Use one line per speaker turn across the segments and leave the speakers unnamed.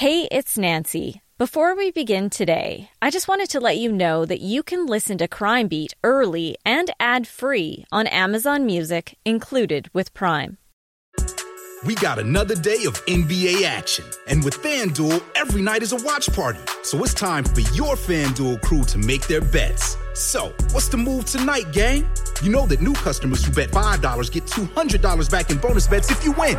Hey, it's Nancy. Before we begin today, I just wanted to let you know that you can listen to Crime Beat early and ad free on Amazon Music, included with Prime.
We got another day of NBA action. And with FanDuel, every night is a watch party. So it's time for your FanDuel crew to make their bets. So, what's the move tonight, gang? You know that new customers who bet $5 get $200 back in bonus bets if you win.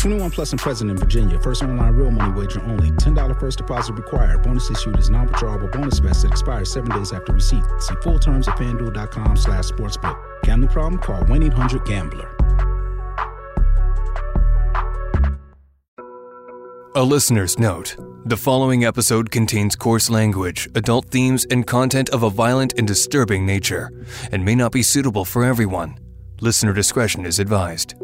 21 plus and present in Virginia. First online real money wager only. $10 first deposit required. Bonus issued is non-withdrawable bonus vest expires seven days after receipt. See full terms at fanduel.com slash sportsbook. Gambling problem? Call 1-800-GAMBLER.
A listener's note. The following episode contains coarse language, adult themes, and content of a violent and disturbing nature, and may not be suitable for everyone. Listener discretion is advised.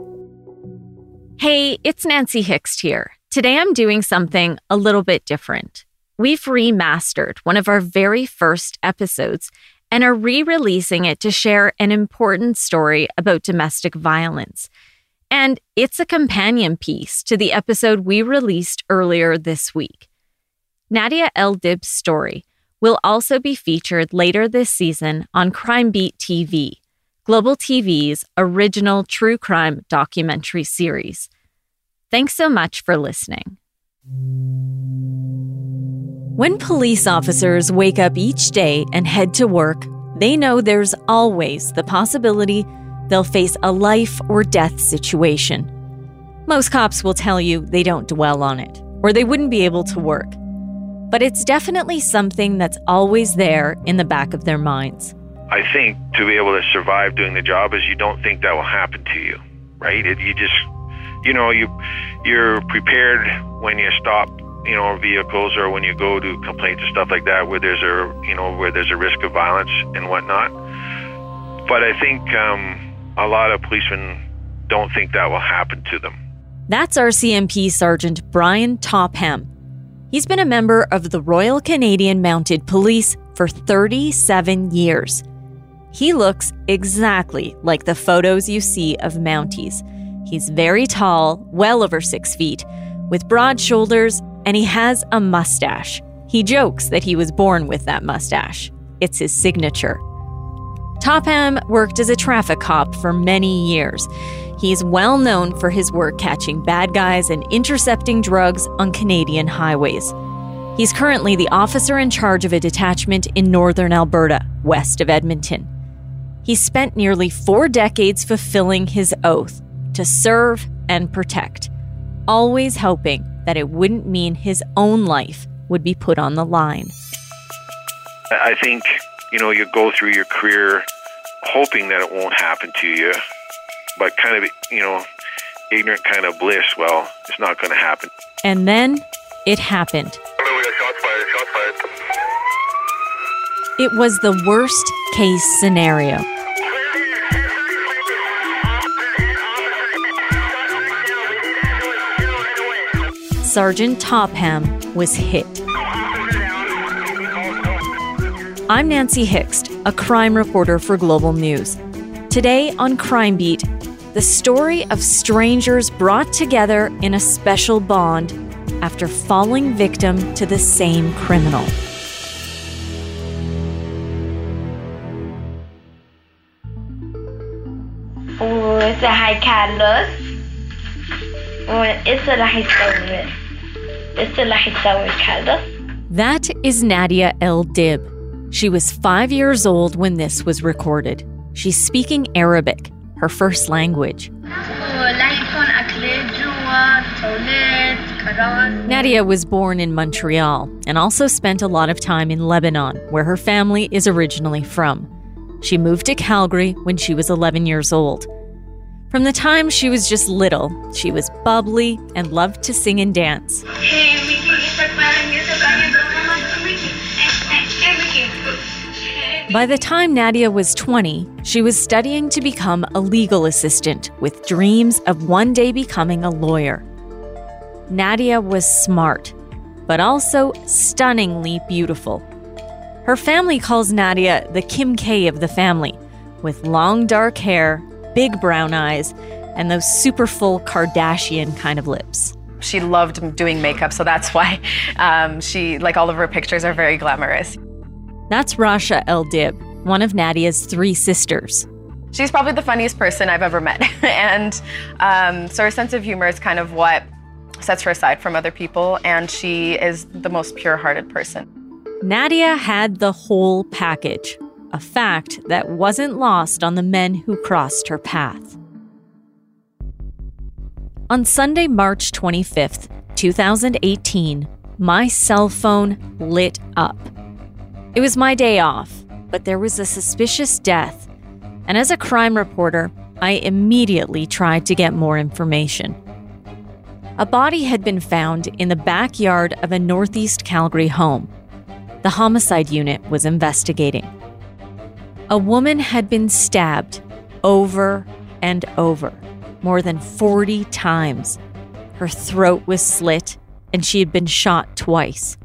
Hey, it's Nancy Hixt here. Today I'm doing something a little bit different. We've remastered one of our very first episodes and are re releasing it to share an important story about domestic violence. And it's a companion piece to the episode we released earlier this week. Nadia El Dib's story will also be featured later this season on Crime Beat TV, Global TV's original true crime documentary series. Thanks so much for listening. When police officers wake up each day and head to work, they know there's always the possibility they'll face a life or death situation. Most cops will tell you they don't dwell on it, or they wouldn't be able to work. But it's definitely something that's always there in the back of their minds.
I think to be able to survive doing the job is you don't think that will happen to you, right? It, you just, you know, you you're prepared when you stop, you know, vehicles or when you go to complaints and stuff like that, where there's a, you know, where there's a risk of violence and whatnot. But I think um, a lot of policemen don't think that will happen to them.
That's RCMP Sergeant Brian Topham. He's been a member of the Royal Canadian Mounted Police for 37 years. He looks exactly like the photos you see of Mounties. He's very tall, well over six feet, with broad shoulders, and he has a mustache. He jokes that he was born with that mustache. It's his signature. Topham worked as a traffic cop for many years. He's well known for his work catching bad guys and intercepting drugs on Canadian highways. He's currently the officer in charge of a detachment in northern Alberta, west of Edmonton. He spent nearly four decades fulfilling his oath to serve and protect, always hoping that it wouldn't mean his own life would be put on the line.
I think, you know, you go through your career hoping that it won't happen to you, but kind of, you know, ignorant kind of bliss. Well, it's not going to happen.
And then it happened.
Hello, we got shots fired. Shots fired.
It was the worst case scenario. Sergeant Topham was hit. I'm Nancy Hixt, a crime reporter for Global News. Today on Crime Beat, the story of strangers brought together in a special bond after falling victim to the same criminal.
Oh, it's a high catalyst. Oh, it's a nice favorite.
That is Nadia El Dib. She was five years old when this was recorded. She's speaking Arabic, her first language. Nadia was born in Montreal and also spent a lot of time in Lebanon, where her family is originally from. She moved to Calgary when she was 11 years old. From the time she was just little, she was bubbly and loved to sing and dance. By the time Nadia was 20, she was studying to become a legal assistant with dreams of one day becoming a lawyer. Nadia was smart, but also stunningly beautiful. Her family calls Nadia the Kim K of the family, with long dark hair big brown eyes, and those super full Kardashian kind of lips.
She loved doing makeup, so that's why um, she, like, all of her pictures are very glamorous.
That's Rasha El Dib, one of Nadia's three sisters.
She's probably the funniest person I've ever met. and um, so her sense of humor is kind of what sets her aside from other people, and she is the most pure hearted person.
Nadia had the whole package, a fact that wasn't lost on the men who crossed her path. On Sunday, March 25th, 2018, my cell phone lit up. It was my day off, but there was a suspicious death, and as a crime reporter, I immediately tried to get more information. A body had been found in the backyard of a Northeast Calgary home. The homicide unit was investigating. A woman had been stabbed over and over, more than 40 times. Her throat was slit, and she had been shot twice.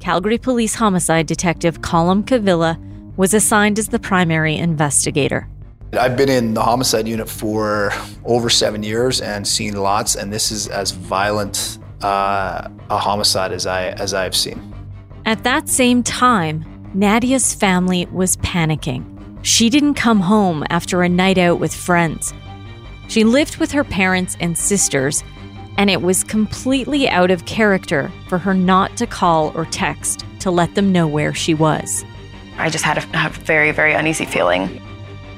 Calgary Police Homicide Detective Colm Cavilla was assigned as the primary investigator.
I've been in the homicide unit for over seven years and seen lots, and this is as violent uh, a homicide as I as I've seen.
At that same time, Nadia's family was panicking. She didn't come home after a night out with friends. She lived with her parents and sisters, and it was completely out of character for her not to call or text to let them know where she was.
I just had a, a very, very uneasy feeling.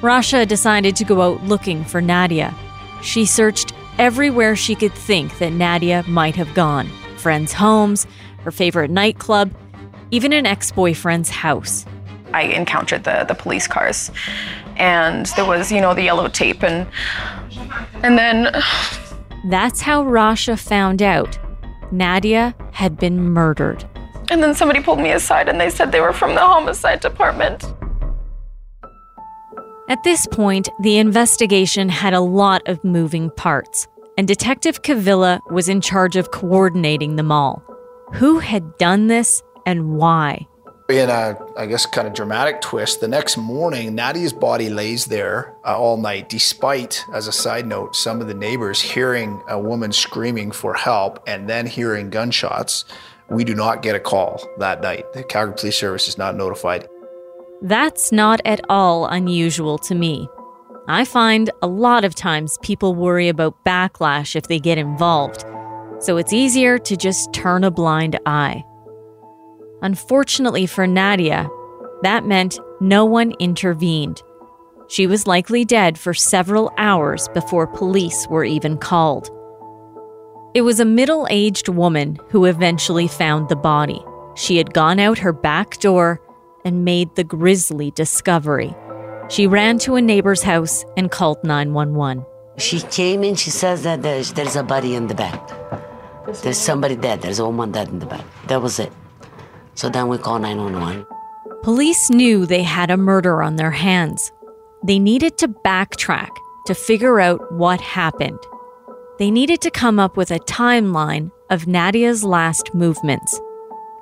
Rasha decided to go out looking for Nadia. She searched everywhere she could think that Nadia might have gone friends' homes, her favorite nightclub, even an ex boyfriend's house.
I encountered the, the police cars, and there was, you know, the yellow tape, and and then
That's how Rasha found out Nadia had been murdered.
and then somebody pulled me aside, and they said they were from the homicide department.
At this point, the investigation had a lot of moving parts, and Detective Cavilla was in charge of coordinating them all. Who had done this and why?
In a, I guess, kind of dramatic twist, the next morning, Nadia's body lays there uh, all night, despite, as a side note, some of the neighbors hearing a woman screaming for help and then hearing gunshots. We do not get a call that night. The Calgary Police Service is not notified.
That's not at all unusual to me. I find a lot of times people worry about backlash if they get involved, so it's easier to just turn a blind eye. Unfortunately for Nadia, that meant no one intervened. She was likely dead for several hours before police were even called. It was a middle aged woman who eventually found the body. She had gone out her back door and made the grisly discovery. She ran to a neighbor's house and called 911.
She came in, she says that there's, there's a body in the back. There's somebody dead, there's a woman dead in the back. That was it. So then we call 911.
Police knew they had a murder on their hands. They needed to backtrack to figure out what happened. They needed to come up with a timeline of Nadia's last movements.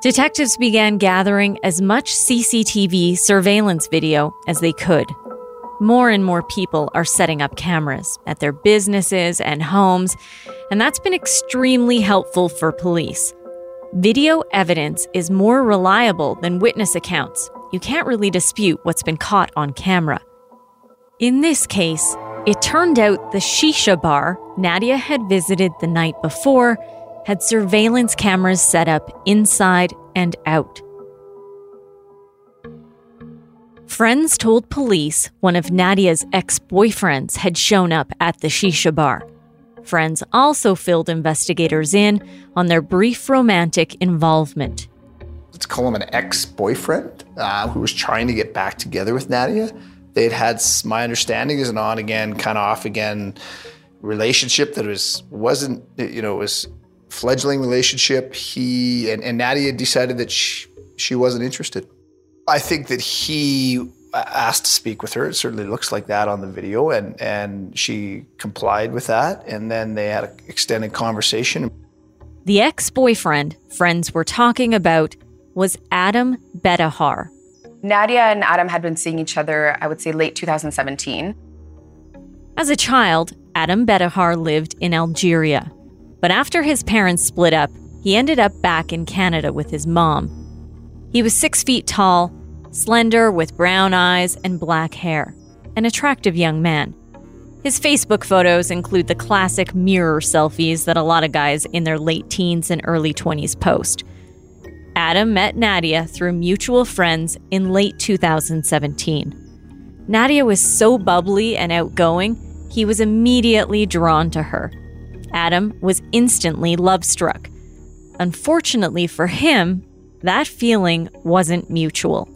Detectives began gathering as much CCTV surveillance video as they could. More and more people are setting up cameras at their businesses and homes, and that's been extremely helpful for police. Video evidence is more reliable than witness accounts. You can't really dispute what's been caught on camera. In this case, it turned out the shisha bar Nadia had visited the night before had surveillance cameras set up inside and out. Friends told police one of Nadia's ex boyfriends had shown up at the shisha bar. Friends also filled investigators in on their brief romantic involvement.
let's call him an ex-boyfriend uh, who was trying to get back together with Nadia. They'd had, my understanding, is an on again, kind of off again relationship that was wasn't you know it was fledgling relationship. He and, and Nadia decided that she, she wasn't interested. I think that he asked to speak with her. It certainly looks like that on the video, and and she complied with that. And then they had an extended conversation.
The ex boyfriend friends were talking about was Adam Bettahar.
Nadia and Adam had been seeing each other, I would say, late 2017.
As a child, Adam Bettahar lived in Algeria. But after his parents split up, he ended up back in Canada with his mom. He was six feet tall, slender with brown eyes and black hair, an attractive young man. His Facebook photos include the classic mirror selfies that a lot of guys in their late teens and early 20s post. Adam met Nadia through mutual friends in late 2017. Nadia was so bubbly and outgoing, he was immediately drawn to her. Adam was instantly love struck. Unfortunately for him, that feeling wasn't mutual.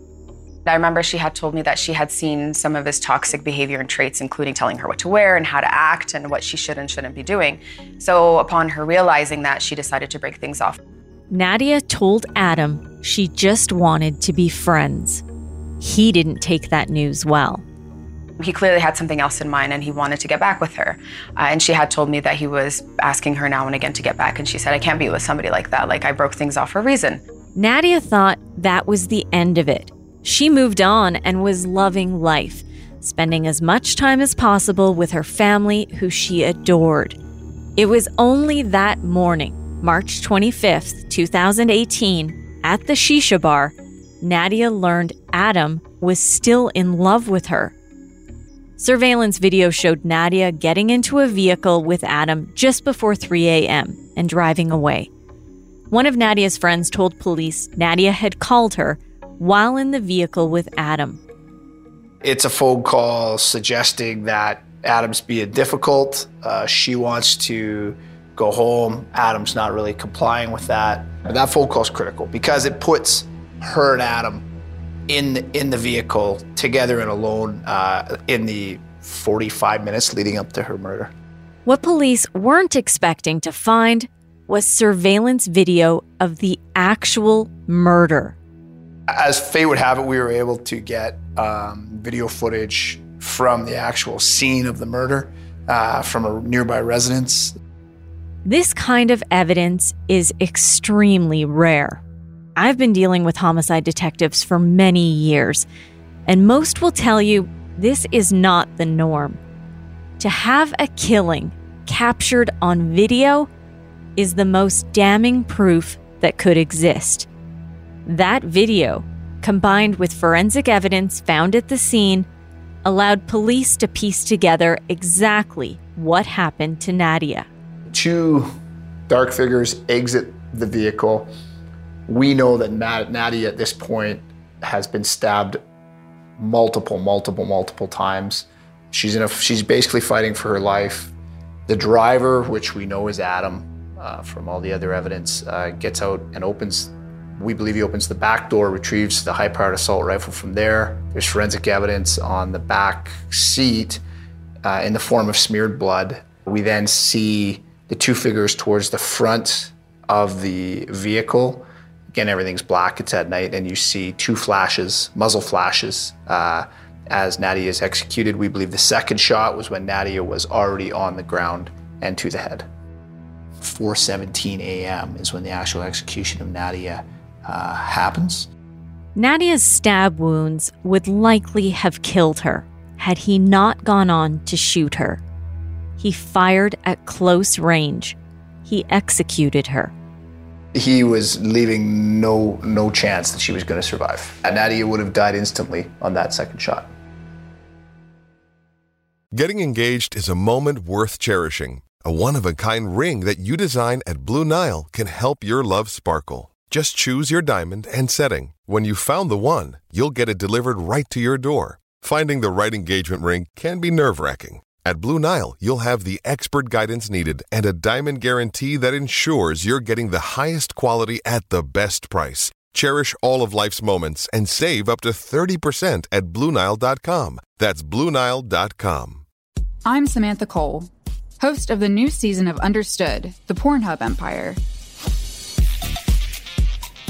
I remember she had told me that she had seen some of his toxic behavior and traits, including telling her what to wear and how to act and what she should and shouldn't be doing. So, upon her realizing that, she decided to break things off.
Nadia told Adam she just wanted to be friends. He didn't take that news well.
He clearly had something else in mind and he wanted to get back with her. Uh, and she had told me that he was asking her now and again to get back. And she said, I can't be with somebody like that. Like, I broke things off for a reason.
Nadia thought that was the end of it. She moved on and was loving life, spending as much time as possible with her family, who she adored. It was only that morning March 25th, 2018, at the shisha bar, Nadia learned Adam was still in love with her. Surveillance video showed Nadia getting into a vehicle with Adam just before 3 a.m. and driving away. One of Nadia's friends told police Nadia had called her while in the vehicle with Adam.
It's a phone call suggesting that Adam's being difficult. Uh, she wants to go home. Adam's not really complying with that. But that phone call is critical because it puts her and Adam in the, in the vehicle together and alone uh, in the 45 minutes leading up to her murder.
What police weren't expecting to find was surveillance video of the actual murder.
As fate would have it, we were able to get um, video footage from the actual scene of the murder uh, from a nearby residence.
This kind of evidence is extremely rare. I've been dealing with homicide detectives for many years, and most will tell you this is not the norm. To have a killing captured on video is the most damning proof that could exist. That video, combined with forensic evidence found at the scene, allowed police to piece together exactly what happened to Nadia
two dark figures exit the vehicle. We know that Nadia at this point has been stabbed multiple, multiple, multiple times. She's in a, she's basically fighting for her life. The driver, which we know is Adam uh, from all the other evidence, uh, gets out and opens. We believe he opens the back door, retrieves the high-powered assault rifle from there. There's forensic evidence on the back seat uh, in the form of smeared blood. We then see the two figures towards the front of the vehicle. Again, everything's black, it's at night, and you see two flashes, muzzle flashes, uh, as Nadia is executed. We believe the second shot was when Nadia was already on the ground and to the head. 4:17 a.m. is when the actual execution of Nadia uh, happens.
Nadia's stab wounds would likely have killed her had he not gone on to shoot her. He fired at close range. He executed her.
He was leaving no no chance that she was going to survive. And Nadia would have died instantly on that second shot.
Getting engaged is a moment worth cherishing. A one-of-a-kind ring that you design at Blue Nile can help your love sparkle. Just choose your diamond and setting. When you've found the one, you'll get it delivered right to your door. Finding the right engagement ring can be nerve-wracking. At Blue Nile, you'll have the expert guidance needed and a diamond guarantee that ensures you're getting the highest quality at the best price. Cherish all of life's moments and save up to 30% at BlueNile.com. That's BlueNile.com.
I'm Samantha Cole, host of the new season of Understood, the Pornhub Empire.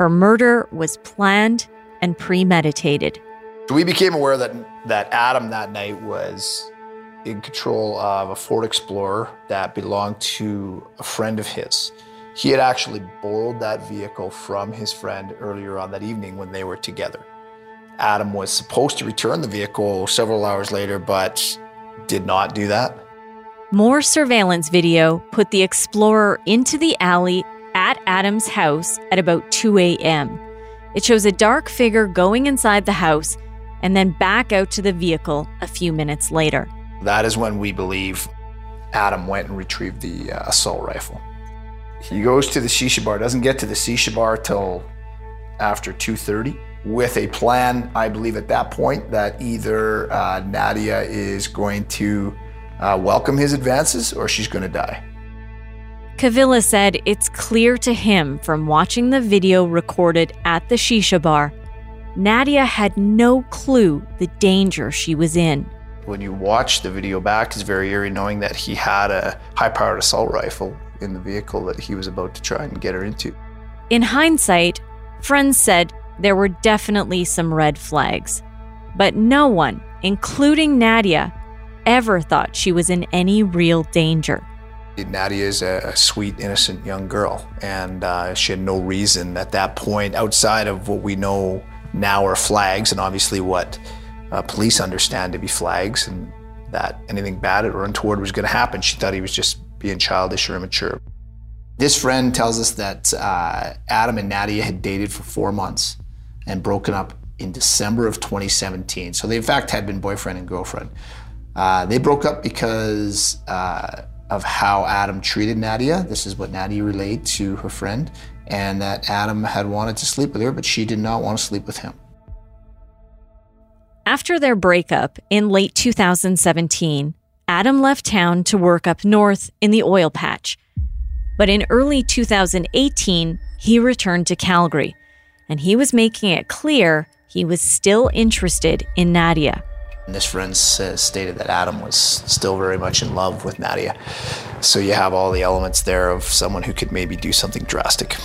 her murder was planned and premeditated.
So we became aware that that Adam that night was in control of a Ford Explorer that belonged to a friend of his. He had actually borrowed that vehicle from his friend earlier on that evening when they were together. Adam was supposed to return the vehicle several hours later, but did not do that.
More surveillance video put the Explorer into the alley Adam's house at about 2 a.m. It shows a dark figure going inside the house and then back out to the vehicle a few minutes later.
That is when we believe Adam went and retrieved the uh, assault rifle. He goes to the shisha bar, doesn't get to the shisha bar till after 2:30 with a plan, I believe at that point that either uh, Nadia is going to uh, welcome his advances or she's going to die.
Kavilla said it's clear to him from watching the video recorded at the shisha bar, Nadia had no clue the danger she was in.
When you watch the video back, it's very eerie knowing that he had a high powered assault rifle in the vehicle that he was about to try and get her into.
In hindsight, friends said there were definitely some red flags, but no one, including Nadia, ever thought she was in any real danger.
Nadia is a, sweet, innocent young girl, and uh, she had no reason at that point, outside of what we know now are flags, and obviously what uh, police understand to be flags, and that anything bad or untoward was going to happen. She thought he was just being childish or immature. This friend tells us that uh, Adam and Nadia had dated for four months and broken up in December of 2017. So they, in fact, had been boyfriend and girlfriend. Uh, they broke up because uh, of how Adam treated Nadia. This is what Nadia relayed to her friend, and that Adam had wanted to sleep with her, but she did not want to sleep with him.
After their breakup in late 2017, Adam left town to work up north in the oil patch. But in early 2018, he returned to Calgary, and he was making it clear he was still interested in Nadia.
And this friend uh, stated that Adam was still very much in love with Nadia. So you have all the elements there of someone who could maybe do something drastic.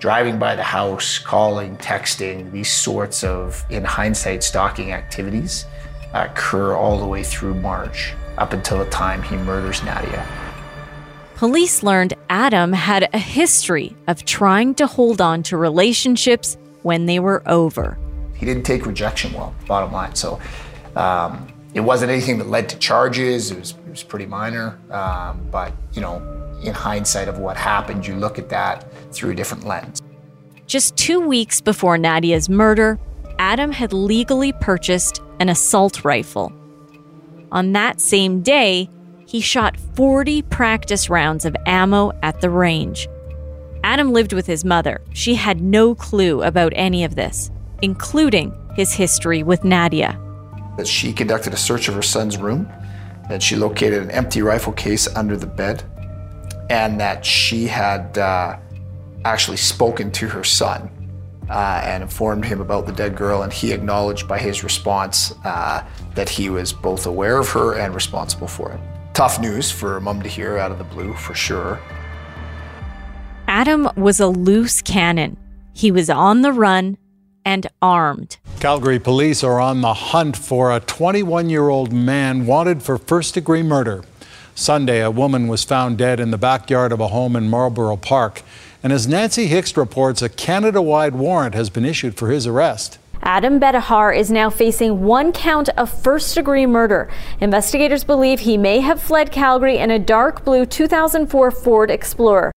Driving by the house, calling, texting, these sorts of, in hindsight, stalking activities uh, occur all the way through March, up until the time he murders Nadia.
Police learned Adam had a history of trying to hold on to relationships when they were over.
He didn't take rejection well, bottom line. So um, it wasn't anything that led to charges. It was, it was pretty minor. Um, but, you know, in hindsight of what happened, you look at that through a different lens.
Just two weeks before Nadia's murder, Adam had legally purchased an assault rifle. On that same day, he shot 40 practice rounds of ammo at the range. Adam lived with his mother. She had no clue about any of this, including his history with Nadia
that she conducted a search of her son's room, that she located an empty rifle case under the bed, and that she had uh, actually spoken to her son uh, and informed him about the dead girl, and he acknowledged by his response uh, that he was both aware of her and responsible for it. Tough news for a mom to hear out of the blue, for sure.
Adam was a loose cannon. He was on the run and armed.
Calgary police are on the hunt for a 21 year old man wanted for first degree murder. Sunday, a woman was found dead in the backyard of a home in Marlborough Park. And as Nancy Hixt reports, a Canada wide warrant has been issued for his arrest.
Adam Bettahar is now facing one count of first degree murder. Investigators believe he may have fled Calgary in a dark blue 2004 Ford Explorer.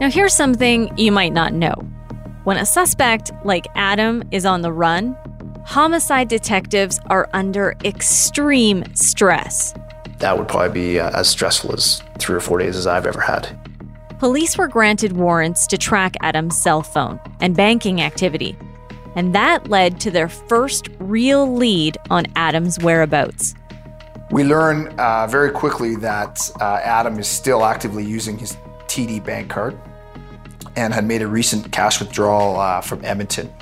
Now, here's something you might not know. When a suspect like Adam is on the run, homicide detectives are under extreme stress.
That would probably be uh, as stressful as three or four days as I've ever had.
police were granted warrants to track Adam's cell phone and banking activity. And that led to their first real lead on Adam's whereabouts.
We learn uh, very quickly that uh, Adam is still actively using his TD bank card and had made a recent cash withdrawal uh, from Edmonton.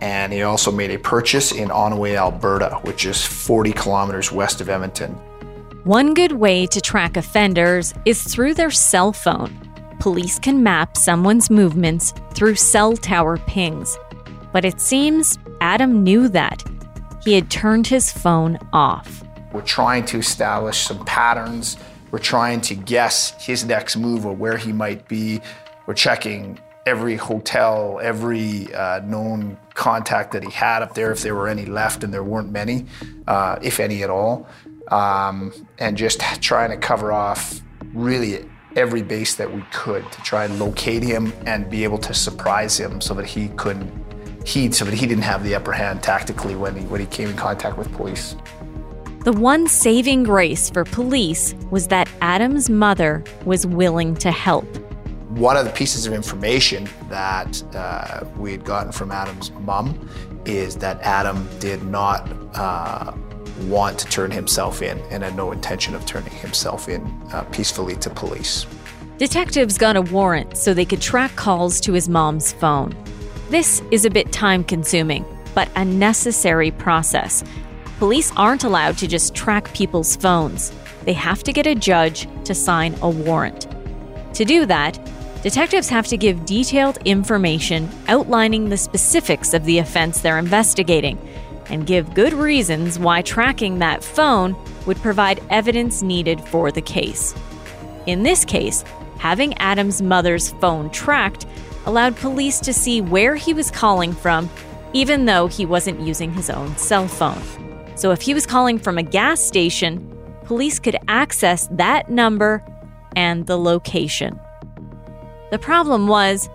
And he also made a purchase in Onoway, Alberta, which is 40 kilometers west of Edmonton.
One good way to track offenders is through their cell phone. Police can map someone's movements through cell tower pings. But it seems Adam knew that. He had turned his phone off.
We're trying to establish some patterns. We're trying to guess his next move or where he might be. We're checking every hotel, every uh, known contact that he had up there, if there were any left, and there weren't many, uh, if any at all, um, and just trying to cover off really every base that we could to try and locate him and be able to surprise him so that he couldn't he so that he didn't have the upper hand tactically when he when he came in contact with police.
The one saving grace for police was that Adam's mother was willing to help.
One of the pieces of information that uh, we had gotten from Adam's mom is that Adam did not uh, want to turn himself in and had no intention of turning himself in uh, peacefully to police.
Detectives got a warrant so they could track calls to his mom's phone. This is a bit time consuming, but a necessary process. Police aren't allowed to just track people's phones, they have to get a judge to sign a warrant. To do that, detectives have to give detailed information outlining the specifics of the offense they're investigating and give good reasons why tracking that phone would provide evidence needed for the case. In this case, having Adam's mother's phone tracked allowed police to see where he was calling from, even though he wasn't using his own cell phone. So if he was calling from a gas station, police could access that number and the location. The problem was,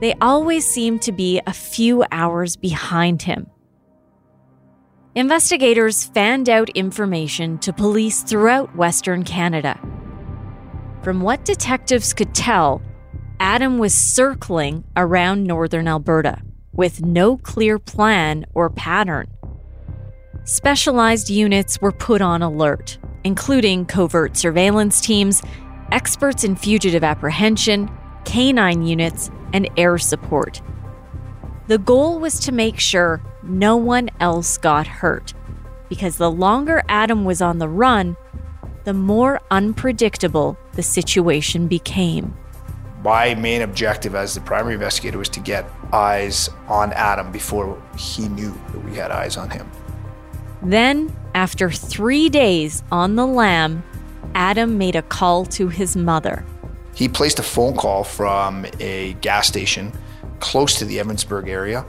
they always seemed to be a few hours behind him. Investigators fanned out information to police throughout Western Canada. From what detectives could tell, Adam was circling around northern Alberta with no clear plan or pattern. Specialized units were put on alert, including covert surveillance teams, experts in fugitive apprehension, canine units, and air support. The goal was to make sure no one else got hurt, because the longer Adam was on the run, the more unpredictable the situation became.
My main objective as the primary investigator was to get eyes on Adam before he knew that we had eyes on him.
Then, after three days on the lam, Adam made a call to his mother.
He placed a phone call from a gas station close to the Evansburg area,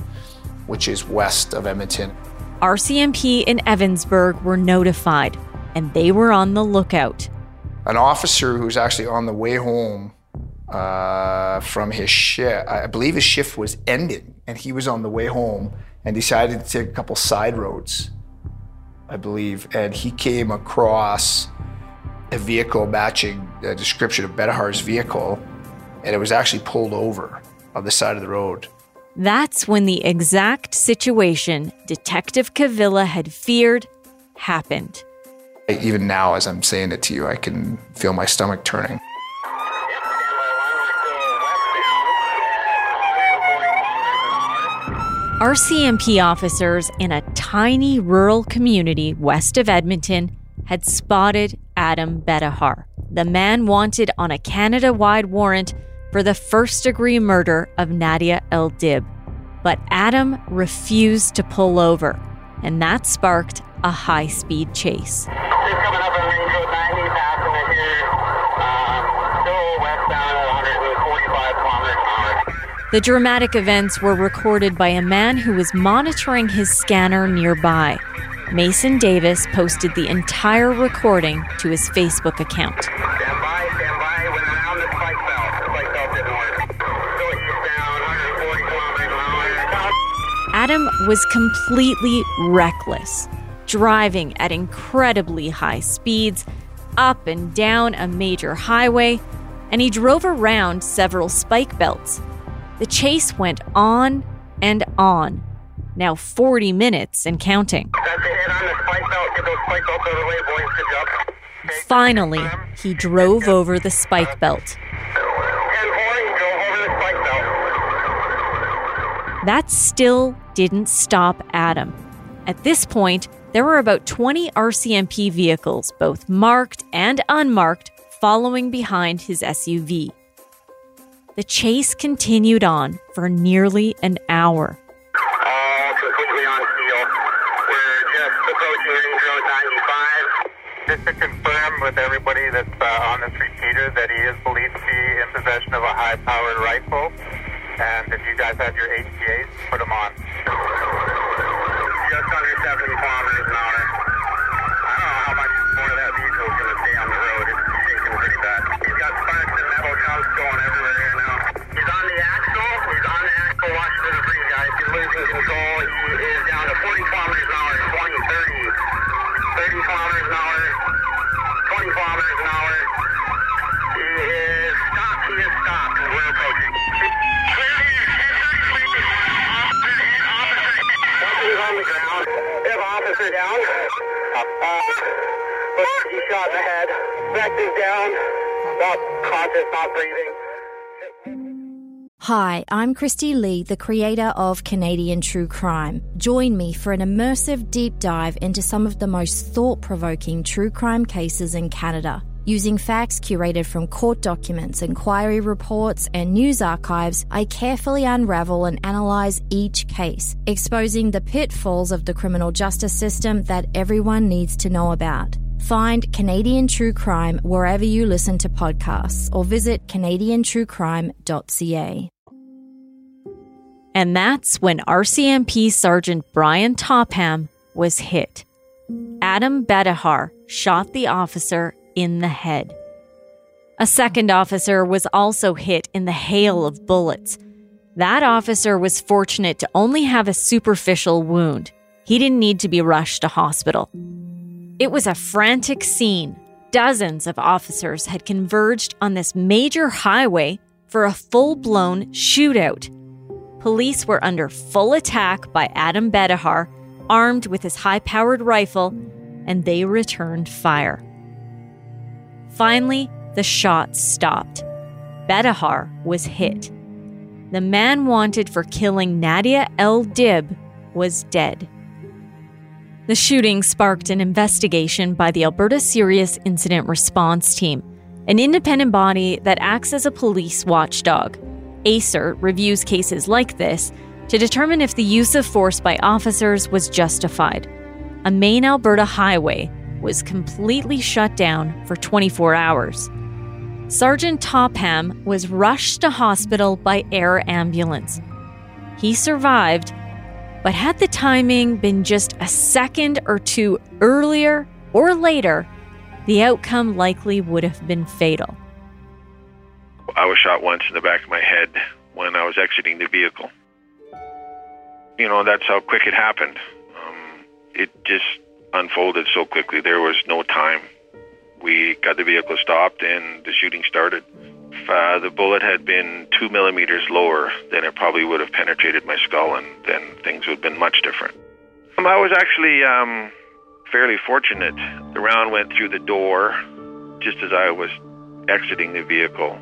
which is west of Edmonton.
RCMP in Evansburg were notified, and they were on the lookout.
An officer who was actually on the way home uh, from his shift, I believe his shift was ending, and he was on the way home and decided to take a couple side roads, I believe, and he came across a vehicle matching the description of Bettahar's vehicle, and it was actually pulled over on the side of the road.
That's when the exact situation Detective Cavilla had feared happened.
Even now, as I'm saying it to you, I can feel my stomach turning.
RCMP officers in a tiny rural community west of Edmonton had spotted Adam Bettahar, the man wanted on a Canada wide warrant for the first degree murder of Nadia El Dib. But Adam refused to pull over, and that sparked a high speed chase. The dramatic events were recorded by a man who was monitoring his scanner nearby. Mason Davis posted the entire recording to his Facebook account. Adam was completely reckless, driving at incredibly high speeds up and down a major highway and he drove around several spike belts. The chase went on and on, now 40 minutes and counting. Finally, he drove over the spike belt. That still didn't stop Adam. At this point, there were about 20 RCMP vehicles, both marked and unmarked, following behind his SUV. The chase continued on for nearly an hour.
Just approaching Range Road 95. Just to confirm with everybody that's uh, on this repeater that he is believed to be in possession of a high-powered rifle. And if you guys have your HPAs, put them on. Just under 70 kilometers an hour. I don't know how much more of that vehicle is going to stay on the road. It's shaking pretty bad. He's got sparks and metal chunks going everywhere here now. He's on the axle. He's on the axle. Watch for the freeze, guys. He's losing control. He is down to 40 kilometers an hour, 20, 30, 30 kilometers an hour, 20 kilometers an hour. He is stopped. He is stopped. We're approaching. He's on the ground. Have officer down. Uh, but he shot in the head. Is down. Not conscious, not breathing.
Hi, I'm Kristi Lee, the creator of Canadian True Crime. Join me for an immersive deep dive into some of the most thought provoking true crime cases in Canada. Using facts curated from court documents, inquiry reports, and news archives, I carefully unravel and analyze each case, exposing the pitfalls of the criminal justice system that everyone needs to know about. Find Canadian True Crime wherever you listen to podcasts or visit CanadianTrueCrime.ca.
And that's when RCMP Sergeant Brian Topham was hit. Adam Bettahar shot the officer in the head. A second officer was also hit in the hail of bullets. That officer was fortunate to only have a superficial wound. He didn't need to be rushed to hospital. It was a frantic scene. Dozens of officers had converged on this major highway for a full blown shootout. Police were under full attack by Adam Bettahar, armed with his high powered rifle, and they returned fire. Finally, the shots stopped. Bettahar was hit. The man wanted for killing Nadia El Dib was dead. The shooting sparked an investigation by the Alberta Serious Incident Response Team, an independent body that acts as a police watchdog. ASIRT reviews cases like this to determine if the use of force by officers was justified. A main Alberta highway was completely shut down for 24 hours. Sergeant Topham was rushed to hospital by air ambulance. He survived, but had the timing been just a second or two earlier or later, the outcome likely would have been fatal.
I was shot once in the back of my head when I was exiting the vehicle. You know, that's how quick it happened. Um, it just unfolded so quickly. There was no time. We got the vehicle stopped and the shooting started. If uh, the bullet had been two millimeters lower, then it probably would have penetrated my skull, and then things would have been much different. Um, I was actually um, fairly fortunate. The round went through the door just as I was exiting the vehicle,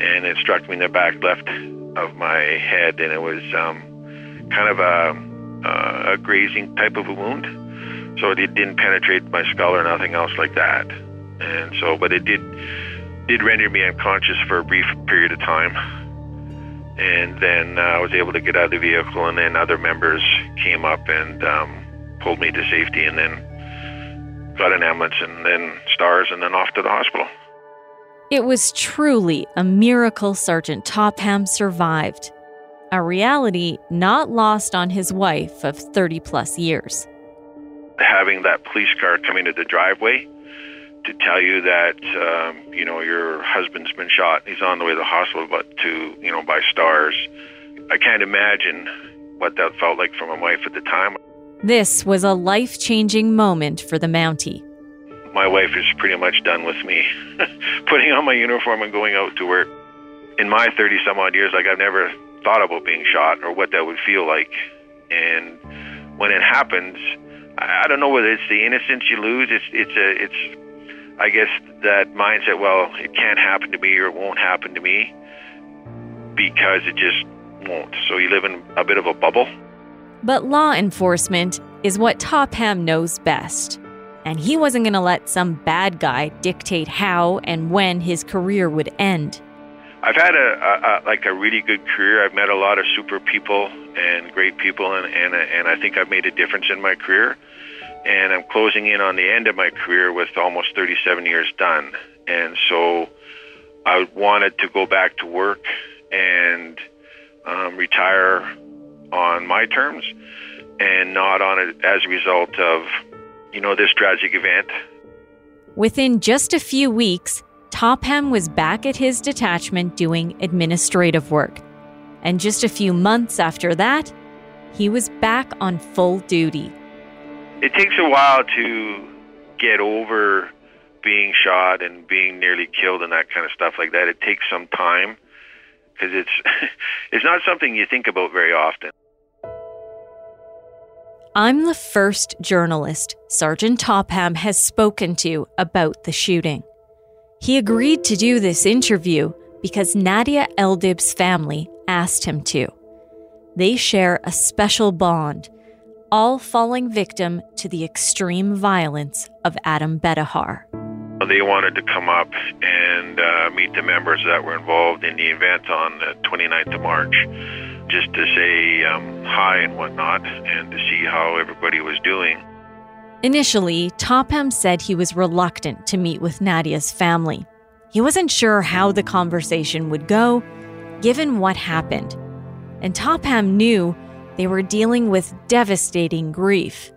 and it struck me in the back left of my head, and it was um, kind of a, uh, a grazing type of a wound. So it didn't penetrate my skull or nothing else like that. And so, but it did did render me unconscious for a brief period of time. And then uh, I was able to get out of the vehicle, and then other members came up and um, pulled me to safety, and then got an ambulance, and then stars, and then off to the hospital.
It was truly a miracle Sergeant Topham survived, a reality not lost on his wife of 30 plus years.
Having that police car come into the driveway to tell you that um, you know your husband's been shot, he's on the way to the hospital, but to you know by stars, I can't imagine what that felt like for my wife at the time.
This was a life changing moment for the Mountie.
My wife is pretty much done with me putting on my uniform and going out to work. In my 30 some odd years, like I've never thought about being shot or what that would feel like. And when it happens, I don't know whether it's the innocence you lose. It's it's a it's I guess that mindset. Well, it can't happen to me or it won't happen to me because it just won't. So you live in a bit of a bubble.
But law enforcement is what Topham knows best. And he wasn't going to let some bad guy dictate how and when his career would end.
I've had a, a, a like a really good career. I've met a lot of super people and great people, and and and I think I've made a difference in my career. And I'm closing in on the end of my career with almost 37 years done. And so I wanted to go back to work and um, retire on my terms, and not on it as a result of you know this tragic event.
Within just a few weeks, Topham was back at his detachment doing administrative work. And just a few months after that, he was back on full duty.
It takes a while to get over being shot and being nearly killed and that kind of stuff like that. It takes some time because it's it's not something you think about very often.
I'm the first journalist Sergeant Topham has spoken to about the shooting. He agreed to do this interview because Nadia Eldib's family asked him to. They share a special bond, all falling victim to the extreme violence of Adam Bettahar.
They wanted to come up and uh, meet the members that were involved in the event on the 29th of March, just to say um, hi and whatnot, and to see how everybody was doing.
Initially, Topham said he was reluctant to meet with Nadia's family. He wasn't sure how the conversation would go, given what happened. And Topham knew they were dealing with devastating grief.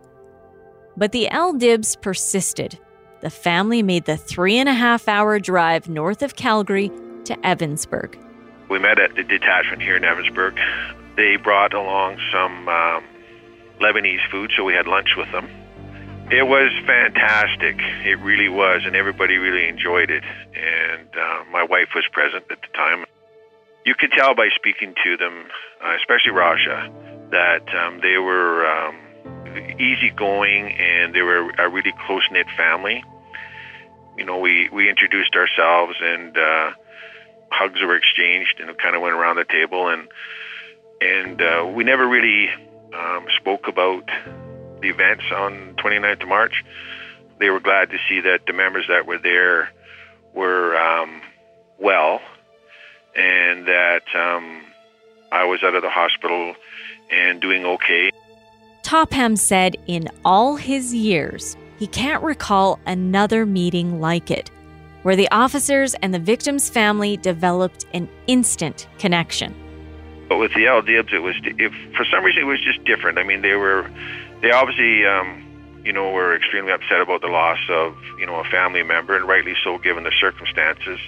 But the Eldibs persisted. The family made the three and a half hour drive north of Calgary to Evansburg.
We met at the detachment here in Evansburg. They brought along some um, Lebanese food, so we had lunch with them. It was fantastic. It really was, and everybody really enjoyed it. And uh, my wife was present at the time. You could tell by speaking to them, uh, especially Raja, that um, they were um, easygoing and they were a really close knit family. You know, we we introduced ourselves and uh, hugs were exchanged and it kind of went around the table and and uh, we never really um, spoke about the events on 29th of March. They were glad to see that the members that were there were um, well and that um, I was out of the hospital and doing okay.
Topham said in all his years, he can't recall another meeting like it, where the officers and the victim's family developed an instant connection.
But with the Eldibs, it was if for some reason it was just different. I mean, they were they obviously um, you know were extremely upset about the loss of you know a family member, and rightly so given the circumstances.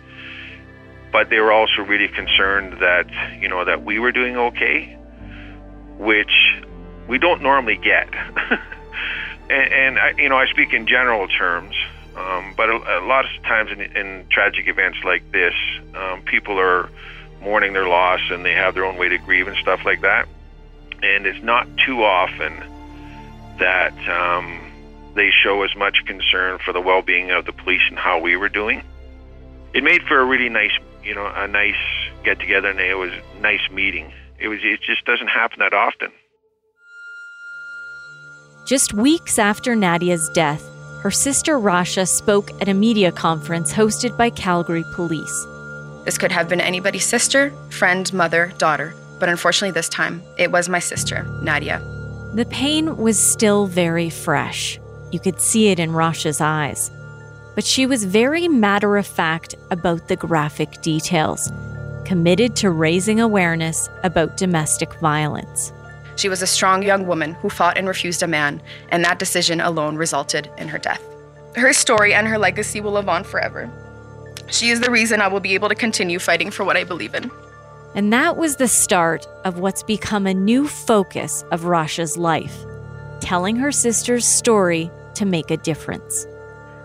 But they were also really concerned that you know that we were doing okay, which we don't normally get. and, and I, you know, I speak in general terms, um, but a, a lot of times in, in tragic events like this, um, people are mourning their loss and they have their own way to grieve and stuff like that. And it's not too often that um, they show as much concern for the well-being of the police and how we were doing. It made for a really nice, you know, a nice get-together, and it was a nice meeting. It was. It just doesn't happen that often.
Just weeks after Nadia's death, her sister Rasha spoke at a media conference hosted by Calgary Police.
This could have been anybody's sister, friend, mother, daughter, but unfortunately this time, it was my sister, Nadia.
The pain was still very fresh. You could see it in Rasha's eyes. But she was very matter of fact about the graphic details, committed to raising awareness about domestic violence.
She was a strong young woman who fought and refused a man, and that decision alone resulted in her death. Her story and her legacy will live on forever. She is the reason I will be able to continue fighting for what I believe in.
And that was the start of what's become a new focus of Rasha's life telling her sister's story to make a difference.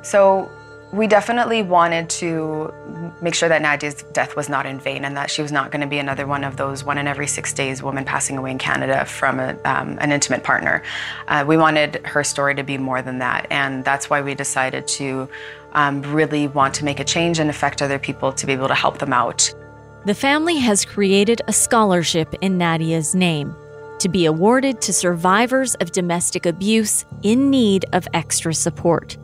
So we definitely wanted to make sure that Nadia's death was not in vain and that she was not going to be another one of those one in every six days women passing away in Canada from a, um, an intimate partner. Uh, we wanted her story to be more than that, and that's why we decided to um, really want to make a change and affect other people to be able to help them out.
The family has created a scholarship in Nadia's name to be awarded to survivors of domestic abuse in need of extra support.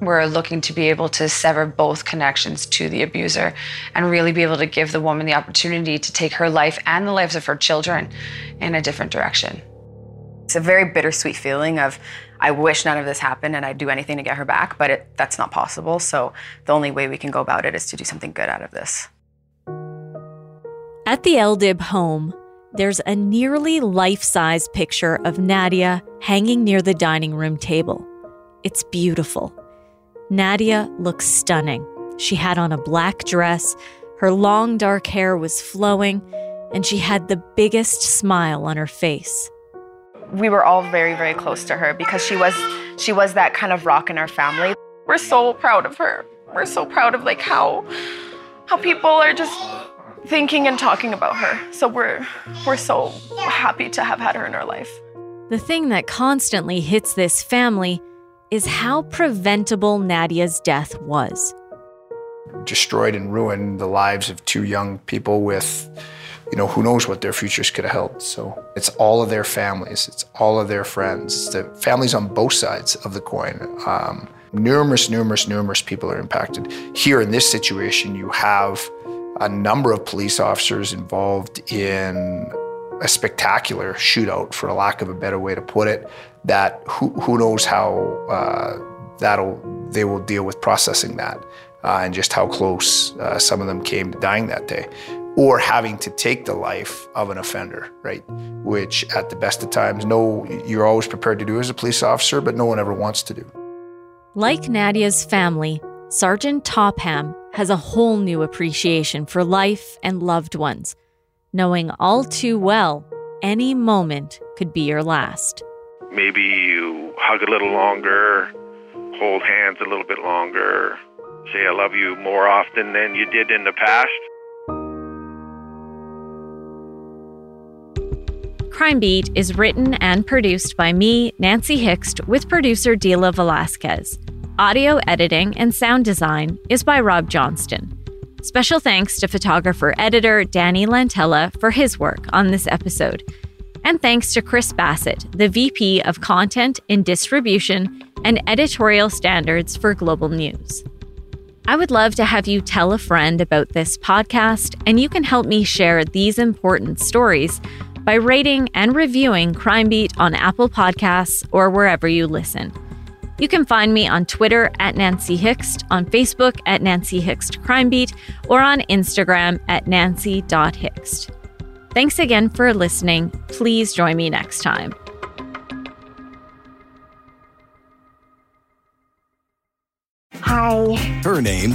We're looking to be able to sever both connections to the abuser and really be able to give the woman the opportunity to take her life and the lives of her children in a different direction.
It's a very bittersweet feeling of I wish none of this happened and I'd do anything to get her back, but it, that's not possible. So the only way we can go about it is to do something good out of this.
At the Eldib home, there's a nearly life size picture of Nadia hanging near the dining room table. It's beautiful. Nadia looks stunning. She had on a black dress, her long dark hair was flowing, and she had the biggest smile on her face.
We were all very, very close to her because she was she was that kind of rock in our family. We're so proud of her. We're so proud of like how how people are just thinking and talking about her. So we're we're so happy to have had her in our life.
The thing that constantly hits this family is how preventable Nadia's death was.
Destroyed and ruined the lives of two young people with, you know, who knows what their futures could have held. So it's all of their families, it's all of their friends, the families on both sides of the coin. Um, numerous, numerous, numerous people are impacted. Here in this situation, you have a number of police officers involved in a spectacular shootout, for lack of a better way to put it. That who who knows how uh, that'll they will deal with processing that, uh, and just how close uh, some of them came to dying that day, or having to take the life of an offender, right? Which at the best of times, no, you're always prepared to do as a police officer, but no one ever wants to do.
Like Nadia's family, Sergeant Topham has a whole new appreciation for life and loved ones knowing all too well any moment could be your last.
Maybe you hug a little longer, hold hands a little bit longer, say I love you more often than you did in the past.
Crime Beat is written and produced by me, Nancy Hixt, with producer Dila Velasquez. Audio editing and sound design is by Rob Johnston. Special thanks to photographer editor Danny Lantella for his work on this episode. And thanks to Chris Bassett, the VP of Content and Distribution and Editorial Standards for Global News. I would love to have you tell a friend about this podcast, and you can help me share these important stories by rating and reviewing Crime Beat on Apple Podcasts or wherever you listen. You can find me on Twitter at Nancy Hixt, on Facebook at Nancy Hixt Crime Beat, or on Instagram at nancy.hixt. Thanks again for listening. Please join me next time.
Hi.
Her name